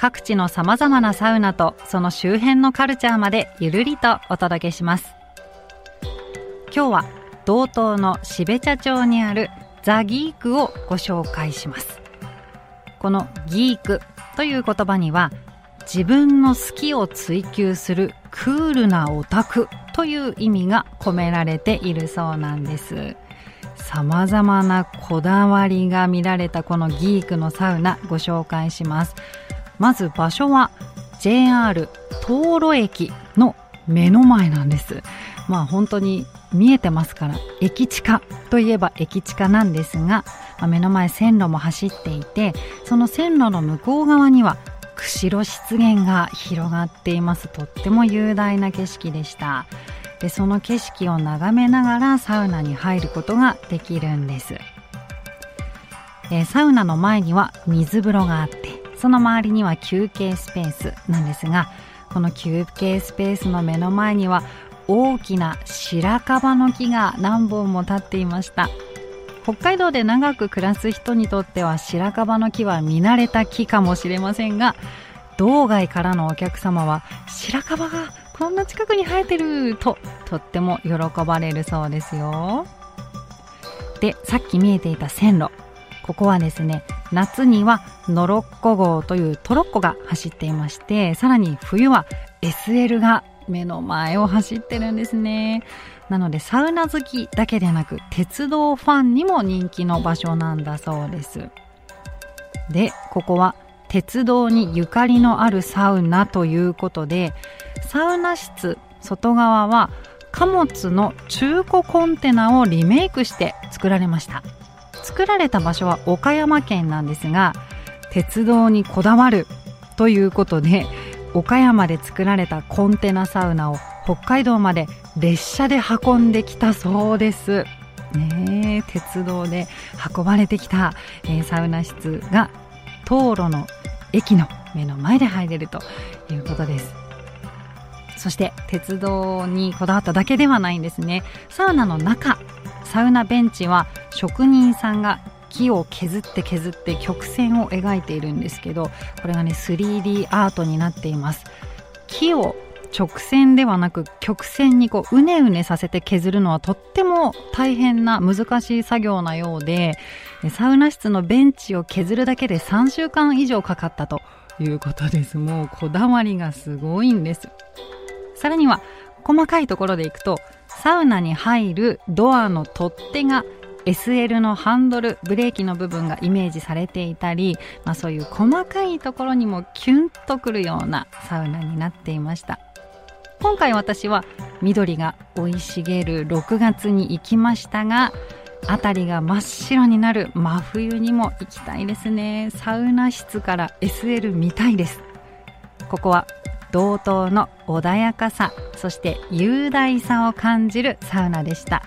各地のさまざまなサウナとその周辺のカルチャーまでゆるりとお届けします。今日は道東の標茶町にあるザ・ギークをご紹介します。このギークという言葉には自分の好きを追求するクールなオタクという意味が込められているそうなんです。様々なこだわりが見られたこのギークのサウナご紹介します。まず場所は JR 東路駅の目の前なんです。まあ本当に見えてますから駅地下といえば駅地下なんですが、まあ、目の前線路も走っていてその線路の向こう側には釧路湿原が広がっています。とっても雄大な景色でした。でその景色を眺めながらサウナに入ることができるんです、えー、サウナの前には水風呂があってその周りには休憩スペースなんですがこの休憩スペースの目の前には大きな白樺の木が何本も立っていました。北海道で長く暮らす人にとっては白樺の木は見慣れた木かもしれませんが道外からのお客様は白樺がこんな近くに生えてるととっても喜ばれるそうですよ。でさっき見えていた線路。ここはですね夏にはノロッコ号というトロッコが走っていましてさらに冬は SL が目の前を走ってるんですね。なのでサウナ好きだけでなく鉄道ファンにも人気の場所なんだそうです。でここは鉄道にゆかりのあるサウナということでサウナ室外側は貨物の中古コンテナをリメイクして作られました。作られた場所は岡山県なんですが鉄道にこだわるということで岡山で作られたコンテナサウナを北海道まで列車で運んできたそうです。ね鉄道で運ばれてきた、えー、サウナ室が東路の駅の目の前で入れるということです。そして鉄道にこだわっただけではないんですね。サウナの中、サウナベンチは職人さんが木を削って削って曲線を描いているんですけどこれがね 3D アートになっています。木を直線ではなく曲線にこううねうねさせて削るのはとっても大変な難しい作業なようでサウナ室のベンチを削るだけで3週間以上かかったということです。もうこだわりがすごいんです。さらには細かいところでいくとサウナに入るドアの取っ手が SL のハンドルブレーキの部分がイメージされていたり、まあ、そういう細かいところにもキュンとくるようなサウナになっていました。今回私は緑が生い茂る6月に行きましたが辺りが真っ白になる真冬にも行きたいですね。サウナ室から SL 見たいです。ここは同等の穏やかさそして雄大さを感じるサウナでした。